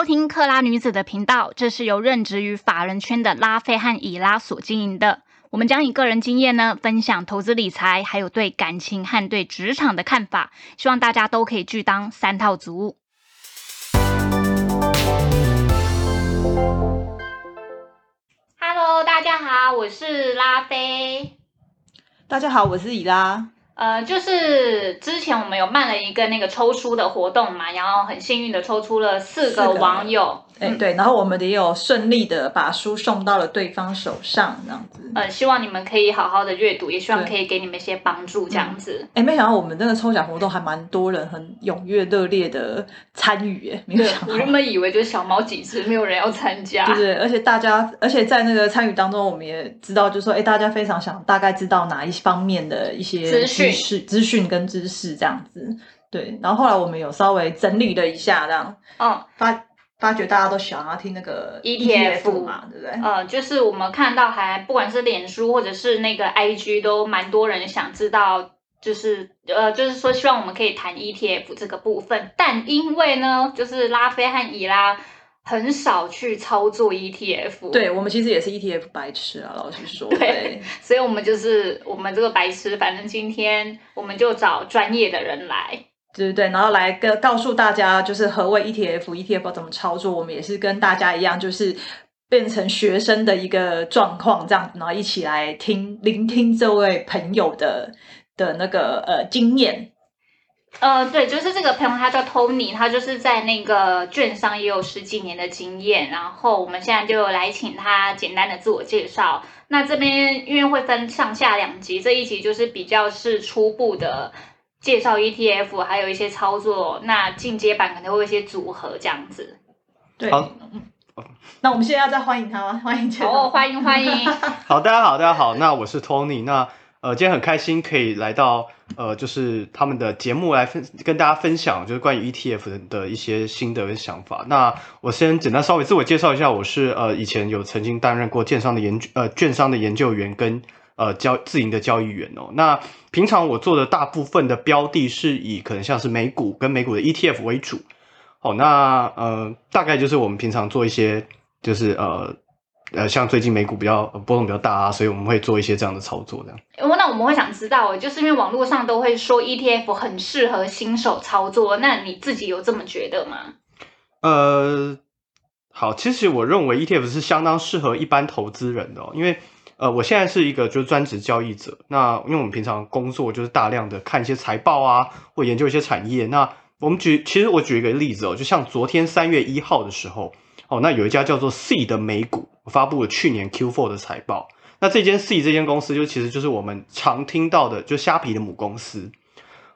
收听克拉女子的频道，这是由任职于法人圈的拉菲和以拉所经营的。我们将以个人经验呢，分享投资理财，还有对感情和对职场的看法，希望大家都可以去当三套族。Hello，大家好，我是拉菲。大家好，我是以拉。呃，就是之前我们有办了一个那个抽书的活动嘛，然后很幸运的抽出了四个网友。哎，对，然后我们也有顺利的把书送到了对方手上，这样子。呃，希望你们可以好好的阅读，也希望可以给你们一些帮助，这样子。哎，没想到我们那个抽奖活动还蛮多人很踊跃热烈的参与，哎，没有想到。我原本以为就是小猫几只，没有人要参加。对对，而且大家，而且在那个参与当中，我们也知道，就是说，哎，大家非常想大概知道哪一方面的一些资讯、资讯跟知识这样子。对，然后后来我们有稍微整理了一下，这样，嗯，发。发觉大家都想要听那个 ETF 嘛，对不对？呃，就是我们看到还不管是脸书或者是那个 IG 都蛮多人想知道，就是呃，就是说希望我们可以谈 ETF 这个部分，但因为呢，就是拉菲和伊拉很少去操作 ETF，对我们其实也是 ETF 白痴啊，老实说，对，所以我们就是我们这个白痴，反正今天我们就找专业的人来。对对对，然后来跟告诉大家，就是何谓 ETF，ETF 怎么操作。我们也是跟大家一样，就是变成学生的一个状况这样子，然后一起来听聆听这位朋友的的那个呃经验。呃，对，就是这个朋友他叫 Tony，他就是在那个券商也有十几年的经验。然后我们现在就来请他简单的自我介绍。那这边因为会分上下两集，这一集就是比较是初步的。介绍 ETF，还有一些操作，那进阶版可能会有一些组合这样子。对，好，那我们现在要再欢迎他吗？欢迎，哦，欢迎欢迎。好，大家好，大家好，那我是 Tony，那呃，今天很开心可以来到呃，就是他们的节目来分跟大家分享，就是关于 ETF 的一些心得跟想法。那我先简单稍微自我介绍一下，我是呃，以前有曾经担任过券商的研呃券商的研究员跟。呃，交自营的交易员哦。那平常我做的大部分的标的是以可能像是美股跟美股的 ETF 为主。哦，那呃，大概就是我们平常做一些，就是呃呃，像最近美股比较波动比较大啊，所以我们会做一些这样的操作这样。那我们会想知道，就是因为网络上都会说 ETF 很适合新手操作，那你自己有这么觉得吗？呃，好，其实我认为 ETF 是相当适合一般投资人的，因为。呃，我现在是一个就是专职交易者。那因为我们平常工作就是大量的看一些财报啊，或研究一些产业。那我们举，其实我举一个例子哦，就像昨天三月一号的时候，哦，那有一家叫做 C 的美股发布了去年 Q4 的财报。那这间 C 这间公司就其实就是我们常听到的就虾皮的母公司。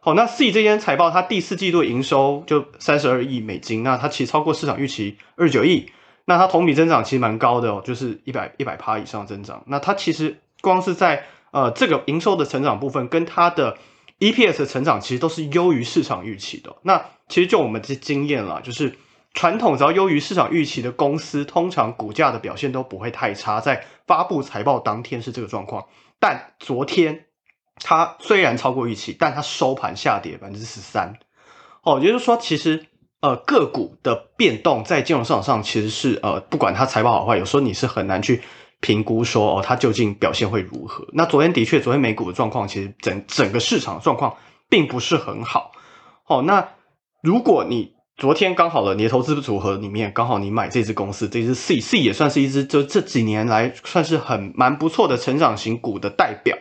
好，那 C 这间财报它第四季度营收就三十二亿美金，那它其实超过市场预期二十九亿。那它同比增长其实蛮高的哦，就是一百一百趴以上增长。那它其实光是在呃这个营收的成长部分，跟它的 EPS 的成长其实都是优于市场预期的。那其实就我们这经验了，就是传统只要优于市场预期的公司，通常股价的表现都不会太差。在发布财报当天是这个状况，但昨天它虽然超过预期，但它收盘下跌百分之十三。哦，也就是说其实。呃，个股的变动在金融市场上其实是呃，不管它财报好坏，有时候你是很难去评估说哦，它究竟表现会如何。那昨天的确，昨天美股的状况其实整整个市场状况并不是很好。哦，那如果你昨天刚好了，你的投资组合里面刚好你买这支公司，这支 C C 也算是一支就这几年来算是很蛮不错的成长型股的代表。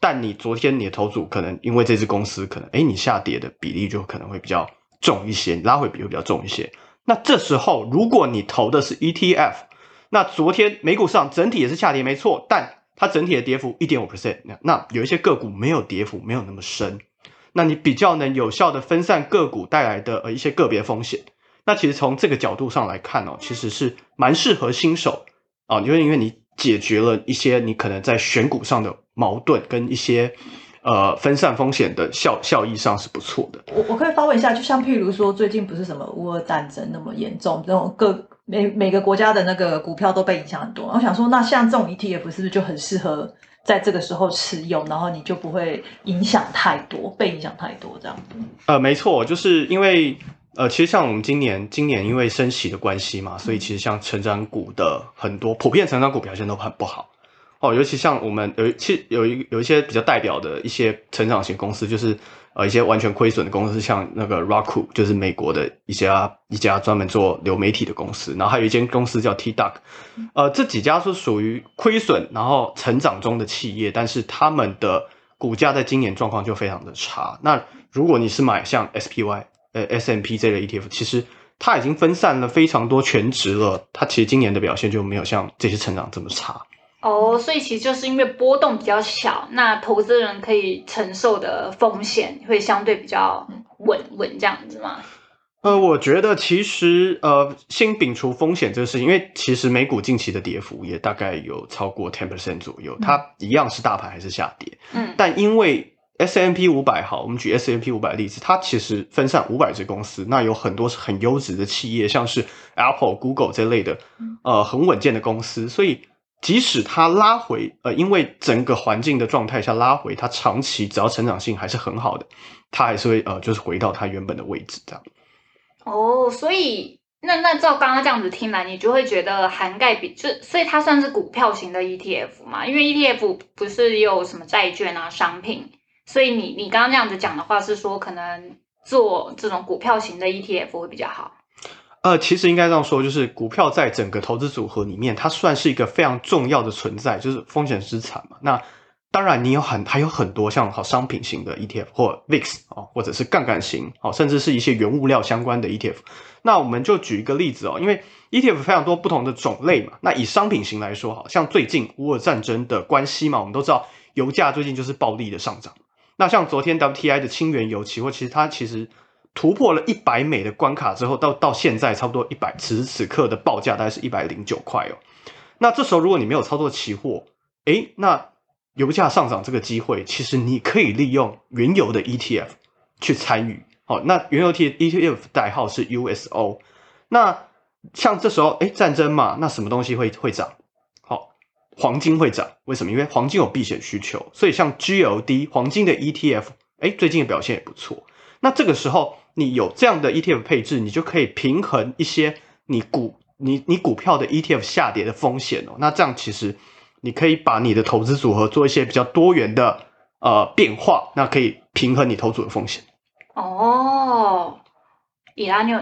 但你昨天你的投组可能因为这支公司可能哎，你下跌的比例就可能会比较。重一些，拉回比会比较重一些。那这时候，如果你投的是 ETF，那昨天美股市场整体也是下跌，没错，但它整体的跌幅一点五 percent。那有一些个股没有跌幅，没有那么深，那你比较能有效的分散个股带来的呃一些个别风险。那其实从这个角度上来看哦，其实是蛮适合新手啊，因为因为你解决了一些你可能在选股上的矛盾跟一些。呃，分散风险的效效益上是不错的。我我可以发问一下，就像譬如说，最近不是什么乌俄战争那么严重，这种各每每个国家的那个股票都被影响很多。我想说，那像这种 ETF 是不是就很适合在这个时候持有，然后你就不会影响太多，被影响太多这样子？呃，没错，就是因为呃，其实像我们今年，今年因为升息的关系嘛，所以其实像成长股的很多普遍成长股表现都很不好哦，尤其像我们有其实有一有一些比较代表的一些成长型公司，就是呃一些完全亏损的公司，像那个 Roku，就是美国的一家一家专门做流媒体的公司，然后还有一间公司叫 T Duck，呃，这几家是属于亏损然后成长中的企业，但是他们的股价在今年状况就非常的差。那如果你是买像 SPY。呃，S M P 这类 E T F 其实它已经分散了非常多全值了，它其实今年的表现就没有像这些成长这么差。哦，所以其实就是因为波动比较小，那投资人可以承受的风险会相对比较稳稳这样子吗？呃，我觉得其实呃，先摒除风险这个事情，因为其实美股近期的跌幅也大概有超过 ten percent 左右，它一样是大盘还是下跌，嗯，但因为 S M P 五百好，我们举 S M P 五百例子，它其实分散五百只公司，那有很多是很优质的企业，像是 Apple、Google 这类的，呃，很稳健的公司。所以即使它拉回，呃，因为整个环境的状态下拉回，它长期只要成长性还是很好的，它还是会呃，就是回到它原本的位置这样。哦，所以那那照刚刚这样子听来，你就会觉得涵盖比就，所以它算是股票型的 ETF 嘛？因为 ETF 不是有什么债券啊、商品。所以你你刚刚这样子讲的话是说，可能做这种股票型的 ETF 会比较好。呃，其实应该这样说，就是股票在整个投资组合里面，它算是一个非常重要的存在，就是风险资产嘛。那当然，你有很还有很多像好商品型的 ETF 或 VIX 哦，或者是杠杆型哦，甚至是一些原物料相关的 ETF。那我们就举一个例子哦，因为 ETF 非常多不同的种类嘛。那以商品型来说，好像最近乌尔战争的关系嘛，我们都知道油价最近就是暴力的上涨。那像昨天 WTI 的轻原油期货，其实它其实突破了一百美的关卡之后，到到现在差不多一百，此时此刻的报价大概是一百零九块哦。那这时候如果你没有操作期货，诶，那油价上涨这个机会，其实你可以利用原油的 ETF 去参与。好，那原油 T ETF 代号是 USO。那像这时候，诶，战争嘛，那什么东西会会涨？好黄金会涨，为什么？因为黄金有避险需求，所以像 GLD 黄金的 ETF，哎，最近的表现也不错。那这个时候你有这样的 ETF 配置，你就可以平衡一些你股你你股票的 ETF 下跌的风险哦。那这样其实你可以把你的投资组合做一些比较多元的呃变化，那可以平衡你投组的风险。哦，伊拉，你有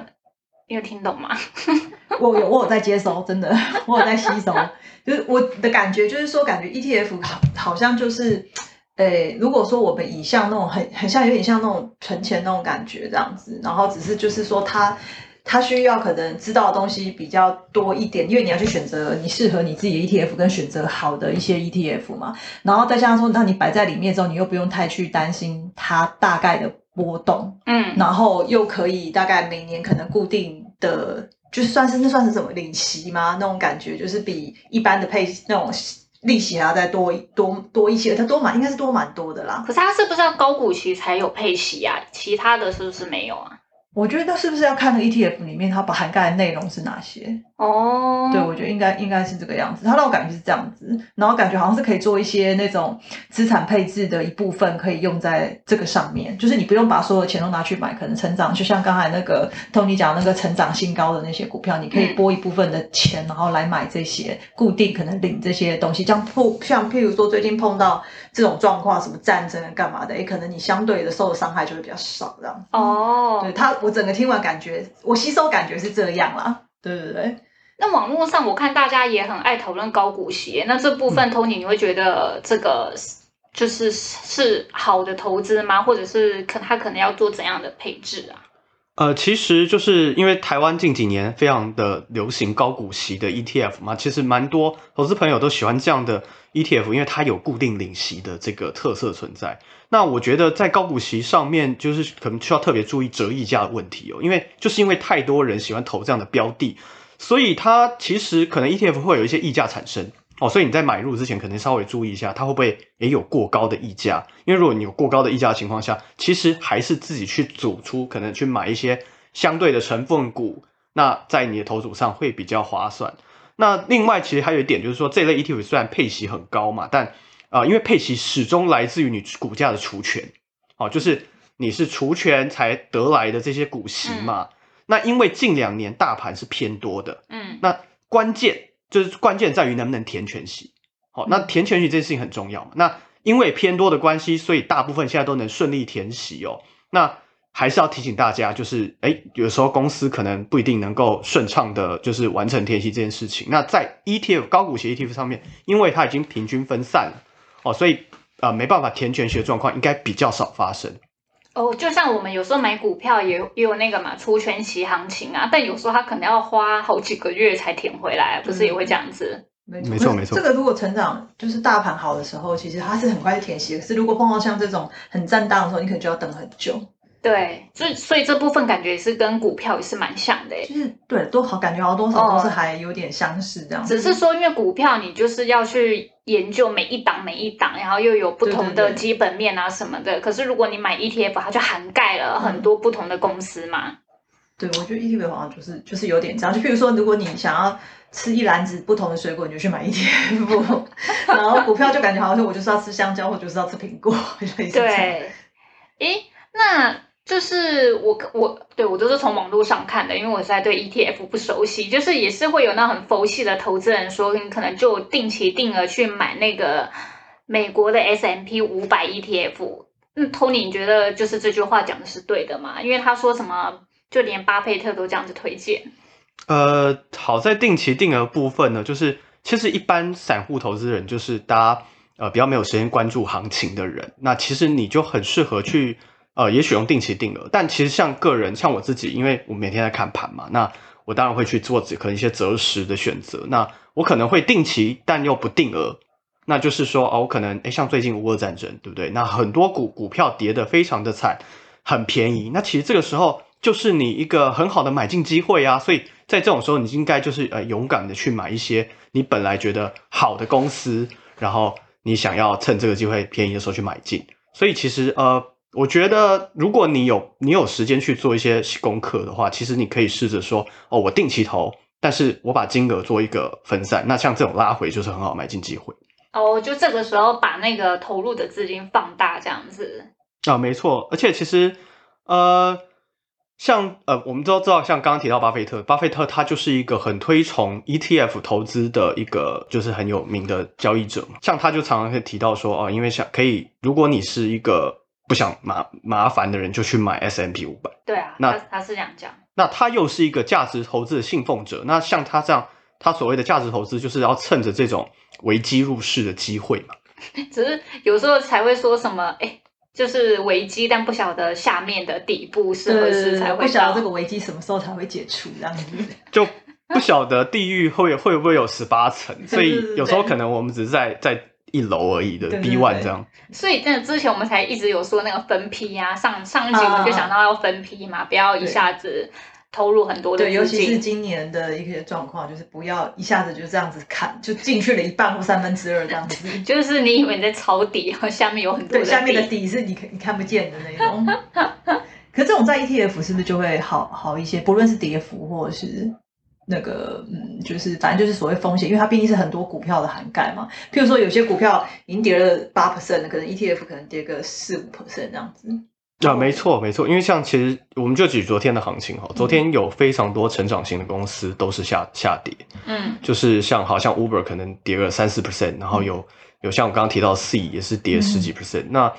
你有听懂吗？我有我有在接收，真的，我有在吸收。就是我的感觉，就是说，感觉 ETF 好好像就是，诶，如果说我们以像那种很很像有点像那种存钱那种感觉这样子，然后只是就是说，他他需要可能知道的东西比较多一点，因为你要去选择你适合你自己的 ETF，跟选择好的一些 ETF 嘛。然后再加上说，那你摆在里面之后，你又不用太去担心它大概的波动，嗯，然后又可以大概每年可能固定的。就算是那算是什么利息吗？那种感觉就是比一般的配那种利息还要再多多多一些，它多蛮应该是多蛮多的啦。可是它是不是要高股息才有配息啊？其他的是不是没有啊？我觉得那是不是要看那 ETF 里面它把涵盖的内容是哪些？哦，对，我觉得应该应该是这个样子。它让我感觉是这样子，然后感觉好像是可以做一些那种资产配置的一部分，可以用在这个上面。就是你不用把所有的钱都拿去买，可能成长，就像刚才那个 Tony 讲那个成长性高的那些股票，你可以拨一部分的钱，然后来买这些固定可能领这些东西。像碰像譬如说最近碰到这种状况，什么战争干嘛的，诶可能你相对的受的伤害就会比较少，这样。哦，对它，我整个听完感觉，我吸收感觉是这样啦。对对对。那网络上我看大家也很爱讨论高股息，那这部分 Tony 你会觉得这个就是是好的投资吗？或者是可他可能要做怎样的配置啊？呃，其实就是因为台湾近几年非常的流行高股息的 ETF 嘛，其实蛮多投资朋友都喜欢这样的 ETF，因为它有固定领息的这个特色存在。那我觉得在高股息上面，就是可能需要特别注意折溢价的问题哦，因为就是因为太多人喜欢投这样的标的。所以它其实可能 ETF 会有一些溢价产生哦，所以你在买入之前可能稍微注意一下，它会不会也有过高的溢价？因为如果你有过高的溢价的情况下，其实还是自己去组出，可能去买一些相对的成分股，那在你的投组上会比较划算。那另外其实还有一点就是说，这类 ETF 虽然配息很高嘛，但啊，因为配息始终来自于你股价的除权，哦，就是你是除权才得来的这些股息嘛。那因为近两年大盘是偏多的，嗯那关键就是关键在于能不能填全息。好，那嗯填全息这件事情很重要嘛。那因为偏多的关系，所以大部分现在都能顺利填息哦。那还是要提醒大家，就是哎，有时候公司可能不一定能够顺畅的，就是完成填息这件事情。那在 ETF 高股息 ETF 上面，因为它已经平均分散了哦，所以呃没办法填全息的状况应该比较少发生。哦，就像我们有时候买股票也有也有那个嘛除权息行情啊，但有时候它可能要花好几个月才填回来，不是也会这样子？没没错没错这个如果成长就是大盘好的时候，其实它是很快就填息。可是如果碰到像这种很震荡的时候，你可能就要等很久。对，所以所以这部分感觉也是跟股票也是蛮像的诶。就是对，都好感觉好像多少都是哦还有点相似这样。只是说，因为股票你就是要去研究每一档每一档，然后又有不同的基本面啊什么的。可是如果你买 ETF，它就涵盖了很多不同的公司嘛。对，我觉得 ETF 好像就是就是有点这样。就譬如说，如果你想要吃一篮子不同的水果，你就去买 ETF，然后股票就感觉好像我就是要吃香蕉，或者就是要吃苹果，类似这样。对，诶，那就是我我对我都是从网络上看的，因为我在对 ETF 不熟悉，就是也是会有那很佛系的投资人说，你可能就定期定额去买那个美国的 S M P 五百 ETF。嗯，Tony，你觉得就是这句话讲的是对的吗？因为他说什么，就连巴菲特都这样子推荐。呃，好在定期定额部分呢，就是其实一般散户投资人，就是大家呃比较没有时间关注行情的人，那其实你就很适合去呃，也许用定期定额。但其实像个人，像我自己，因为我每天在看盘嘛，那我当然会去做可能一些择时的选择。那我可能会定期，但又不定额。那就是说，哦，我可能诶，像最近乌俄战争，对不对？那很多股股票跌得非常的惨，很便宜。那其实这个时候就是你一个很好的买进机会啊。所以在这种时候，你应该就是呃勇敢的去买一些你本来觉得好的公司，然后你想要趁这个机会便宜的时候去买进。所以其实呃，我觉得如果你有你有时间去做一些功课的话，其实你可以试着说，哦，我定期投，但是我把金额做一个分散。那像这种拉回就是很好买进机会。哦，就这个时候把那个投入的资金放大，这样子。啊，没错，而且其实，呃，像呃，我们都知道，像刚刚提到巴菲特，巴菲特他就是一个很推崇 ETF 投资的一个，就是很有名的交易者嘛。像他就常常会提到说，哦，因为像可以，如果你是一个不想麻麻烦的人，就去买 S M P 五百。对啊，那他他是这样讲。那他又是一个价值投资的信奉者，那像他这样，他所谓的价值投资，就是要趁着这种危机入市的机会嘛。只是有时候才会说什么，哎，就是危机，但不晓得下面的底部是何时才会到不晓得这。个危机什么时候才会解除，这样子。就不晓得地狱会会不会有十八层，所以有时候可能我们只是在在一楼而已的对对 B one 这样。所以，真的之前我们才一直有说那个分批呀、上上一集我们就想到要分批嘛，不要一下子投入很多的对，尤。其是今年的一些状况，就是不要一下子就这样子砍，就进去了一半或三分之二这样子。就是你以为你在抄底，然后下面有很多对，下面的底底是你看你看不见的那种。可这种在 ETF 是不是就会好好一些？不论是跌幅或者是那个嗯，就是反正就是所谓风险，因为它毕竟是很多股票的涵盖嘛。譬如说有些股票已经跌了八 percent 可能 ETF 可能跌个四五 percent 这样子。啊，没错没错，因为像其实我们就举昨天的行情哈，昨天有非常多成长型的公司都是下下跌，嗯，就是像好像 Uber 可能跌了三四 percent，然后有有像我刚刚提到 C 也是跌十几 percent，、那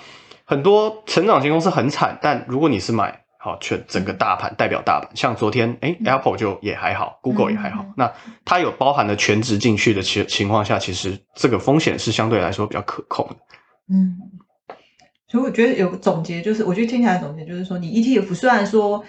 很多成长型公司很惨，但如果你是买好全整个大盘代表大盘，像昨天哎 Apple 就也还好，Google 也还好，嗯那它有包含了全值进去的情情况下，其实这个风险是相对来说比较可控的。嗯，所以我觉得有个总结，就是我觉得听起来的总结就是说，你 ETF 虽然说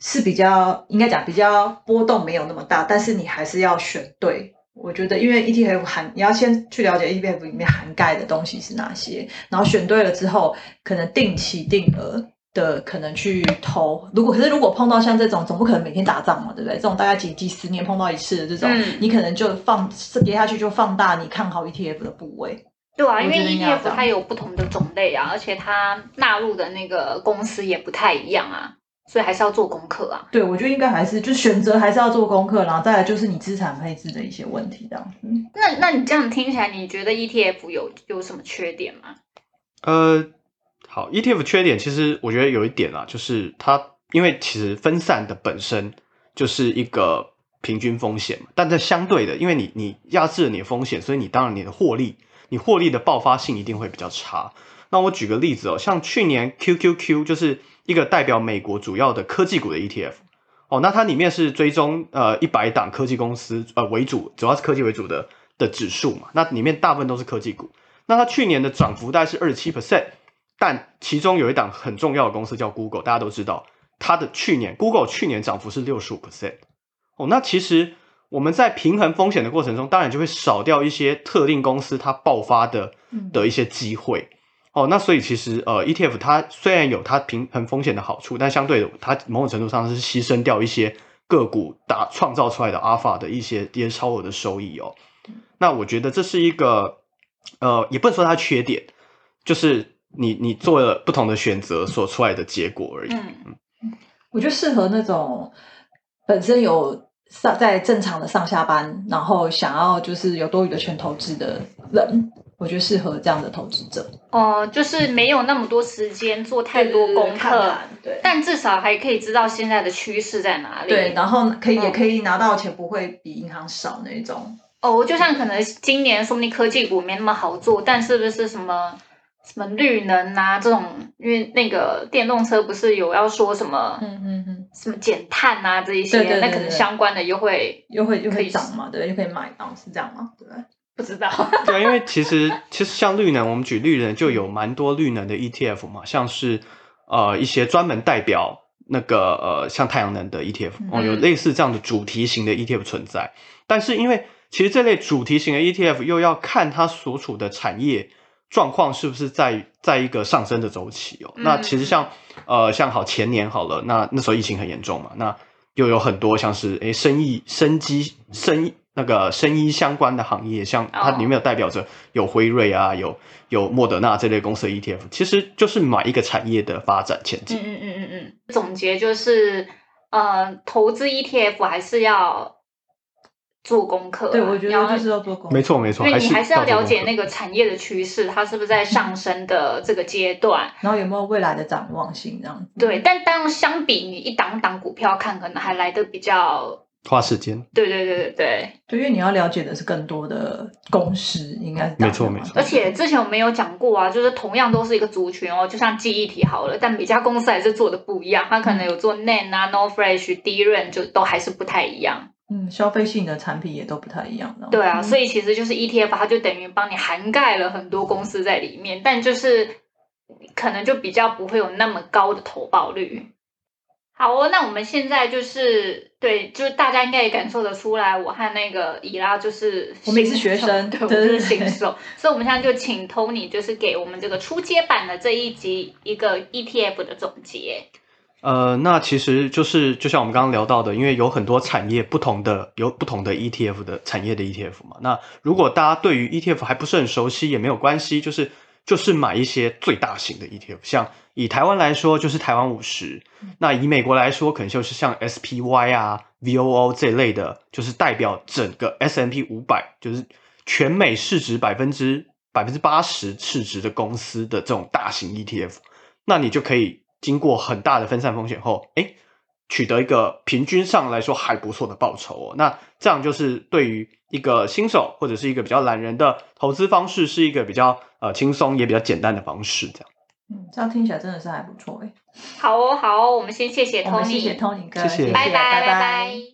是比较应该讲比较波动没有那么大，但是你还是要选对。我觉得，因为 ETF 含你要先去了解 ETF 里面涵盖的东西是哪些，然后选对了之后，可能定期定额的可能去投。如果可是如果碰到像这种，总不可能每天打仗嘛，对不对？这种大概几几十年碰到一次的这种，嗯你可能就放跌下去就放大你看好 ETF 的部位。对啊，因为 ETF 它有不同的种类啊，而且它纳入的那个公司也不太一样啊，所以还是要做功课啊。对，我觉得应该还是就选择还是要做功课，然后再来就是你资产配置的一些问题这样子。那那你这样听起来，你觉得 ETF 有有什么缺点吗？呃，好，ETF 缺点其实我觉得有一点啊，就是它因为其实分散的本身就是一个平均风险嘛。但这相对的，因为你你压制了你的风险，所以你当然你的获利，你获利的爆发性一定会比较差。那我举个例子哦，像去年 QQQ 就是一个代表美国主要的科技股的 ETF 哦，那它里面是追踪呃一百档科技公司呃为主，主要是科技为主的的指数嘛，那里面大部分都是科技股。那它去年的涨幅大概是二十七 percent，但其中有一档很重要的公司叫 Google，大家都知道，它的去年 Google 去年涨幅是六十五 percent 哦，那其实我们在平衡风险的过程中，当然就会少掉一些特定公司它爆发的的一些机会。哦，那所以其实呃，ETF 它虽然有它平衡风险的好处，但相对的，它某种程度上是牺牲掉一些个股打创造出来的阿尔法的一些一些超额的收益哦。那我觉得这是一个呃，也不能说它缺点，就是你你做了不同的选择所出来的结果而已。嗯，我觉得适合那种本身有上在正常的上下班，然后想要就是有多余的钱投资的人。我觉得适合这样的投资者哦，就是没有那么多时间做太多功课，对，但至少还可以知道现在的趋势在哪里。对，然后可以也可以拿到钱，不会比银行少那种。哦，就像可能今年说不定科技股没那么好做，但是不是什么什么绿能啊这种，因为那个电动车不是有要说什么，嗯嗯嗯，什么减碳啊这一些，那可能相关的又会又会又可以涨嘛，对，又可以买到，是这样吗？对。不知道，对，因为其实其实像绿能，我们举绿能就有蛮多绿能的 ETF 嘛，像是呃一些专门代表那个呃像太阳能的 ETF 哦，有类似这样的主题型的 ETF 存在。但是因为其实这类主题型的 ETF 又要看它所处的产业状况是不是在在一个上升的周期哦。那其实像呃像好前年好了，那那时候疫情很严重嘛，那又有很多像是诶生意生机生意。那个生医相关的行业，像它里面有代表着有辉瑞啊，有有莫德纳这类公司的 ETF，其实就是买一个产业的发展前景。嗯嗯嗯嗯嗯。总结就是，呃，投资 ETF 还是要做功课。对，我觉得就是要做功课。没错没错，因为你还是要了解那个产业的趋势，它是不是在上升的这个阶段，然后有没有未来的展望性这样。对，但当相比你一档档股票看，可能还来的比较。花时间，对对对对对，就因为你要了解的是更多的公司，应该没错没错。而且之前我们有讲过啊，就是同样都是一个族群哦，就像记忆体好了，但每家公司还是做的不一样，它可能有做 NAND 啊、，no fresh，、DRAM，就都还是不太一样。嗯，消费性的产品也都不太一样的。对啊，所以其实就是 ETF，它就等于帮你涵盖了很多公司在里面，但就是可能就比较不会有那么高的投报率。好哦，那我们现在就是对，就是大家应该也感受得出来，我和那个伊拉就是我们也是学生，对，我们是新手，所以我们现在就请 Tony 就是给我们这个初阶版的这一集一个 ETF 的总结。呃，那其实就是就像我们刚刚聊到的，因为有很多产业不同的有不同的 ETF 的产业的 ETF 嘛，那如果大家对于 ETF 还不是很熟悉，也没有关系，就是就是买一些最大型的 ETF，像。以台湾来说，就是台湾五十；那以美国来说，可能就是像 SPY 啊、VOO 这类的，就是代表整个 S M P 五百，就是全美市值百分之百分之八十市值的公司的这种大型 ETF。那你就可以经过很大的分散风险后，哎，取得一个平均上来说还不错的报酬哦。那这样就是对于一个新手或者是一个比较懒人的投资方式，是一个比较呃轻松也比较简单的方式，这样。嗯，这样听起来真的是还不错哎。好哦，好哦，我们先谢谢 Tony，谢谢 Tony 哥，谢谢，拜拜，拜拜。